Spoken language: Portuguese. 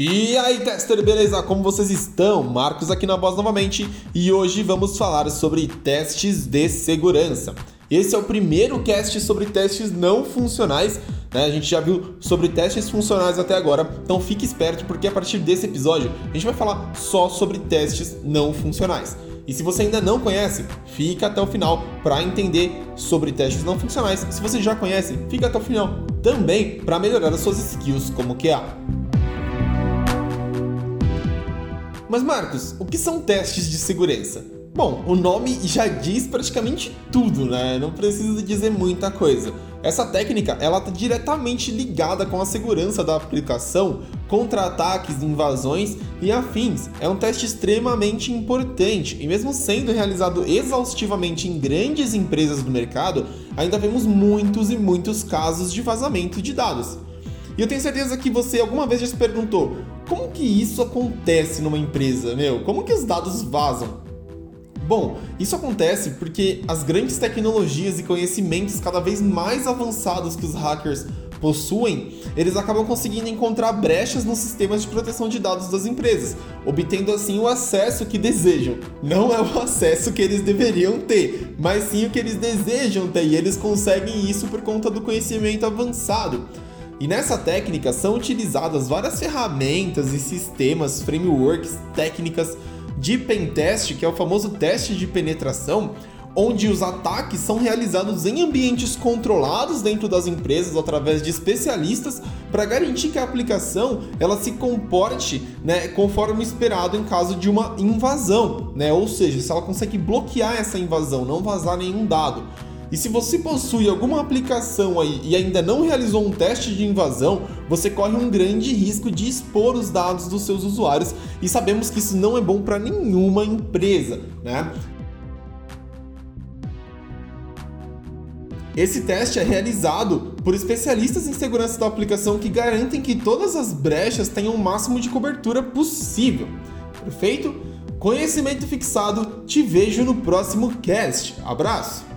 E aí, tester, beleza? Como vocês estão? Marcos aqui na voz novamente e hoje vamos falar sobre testes de segurança. Esse é o primeiro cast sobre testes não funcionais. Né? A gente já viu sobre testes funcionais até agora, então fique esperto porque a partir desse episódio a gente vai falar só sobre testes não funcionais. E se você ainda não conhece, fica até o final para entender sobre testes não funcionais. Se você já conhece, fica até o final também para melhorar as suas skills como QA. Mas Marcos, o que são testes de segurança? Bom, o nome já diz praticamente tudo, né? Não precisa dizer muita coisa. Essa técnica, ela está diretamente ligada com a segurança da aplicação contra ataques, invasões e afins. É um teste extremamente importante e mesmo sendo realizado exaustivamente em grandes empresas do mercado, ainda vemos muitos e muitos casos de vazamento de dados. E eu tenho certeza que você alguma vez já se perguntou: como que isso acontece numa empresa, meu? Como que os dados vazam? Bom, isso acontece porque as grandes tecnologias e conhecimentos cada vez mais avançados que os hackers possuem, eles acabam conseguindo encontrar brechas nos sistemas de proteção de dados das empresas, obtendo assim o acesso que desejam. Não é o acesso que eles deveriam ter, mas sim o que eles desejam ter, e eles conseguem isso por conta do conhecimento avançado. E nessa técnica são utilizadas várias ferramentas e sistemas, frameworks, técnicas de pentest, que é o famoso teste de penetração, onde os ataques são realizados em ambientes controlados dentro das empresas através de especialistas para garantir que a aplicação ela se comporte né, conforme esperado em caso de uma invasão, né? Ou seja, se ela consegue bloquear essa invasão, não vazar nenhum dado. E se você possui alguma aplicação aí e ainda não realizou um teste de invasão, você corre um grande risco de expor os dados dos seus usuários e sabemos que isso não é bom para nenhuma empresa, né? Esse teste é realizado por especialistas em segurança da aplicação que garantem que todas as brechas tenham o máximo de cobertura possível. Perfeito? Conhecimento fixado, te vejo no próximo cast. Abraço!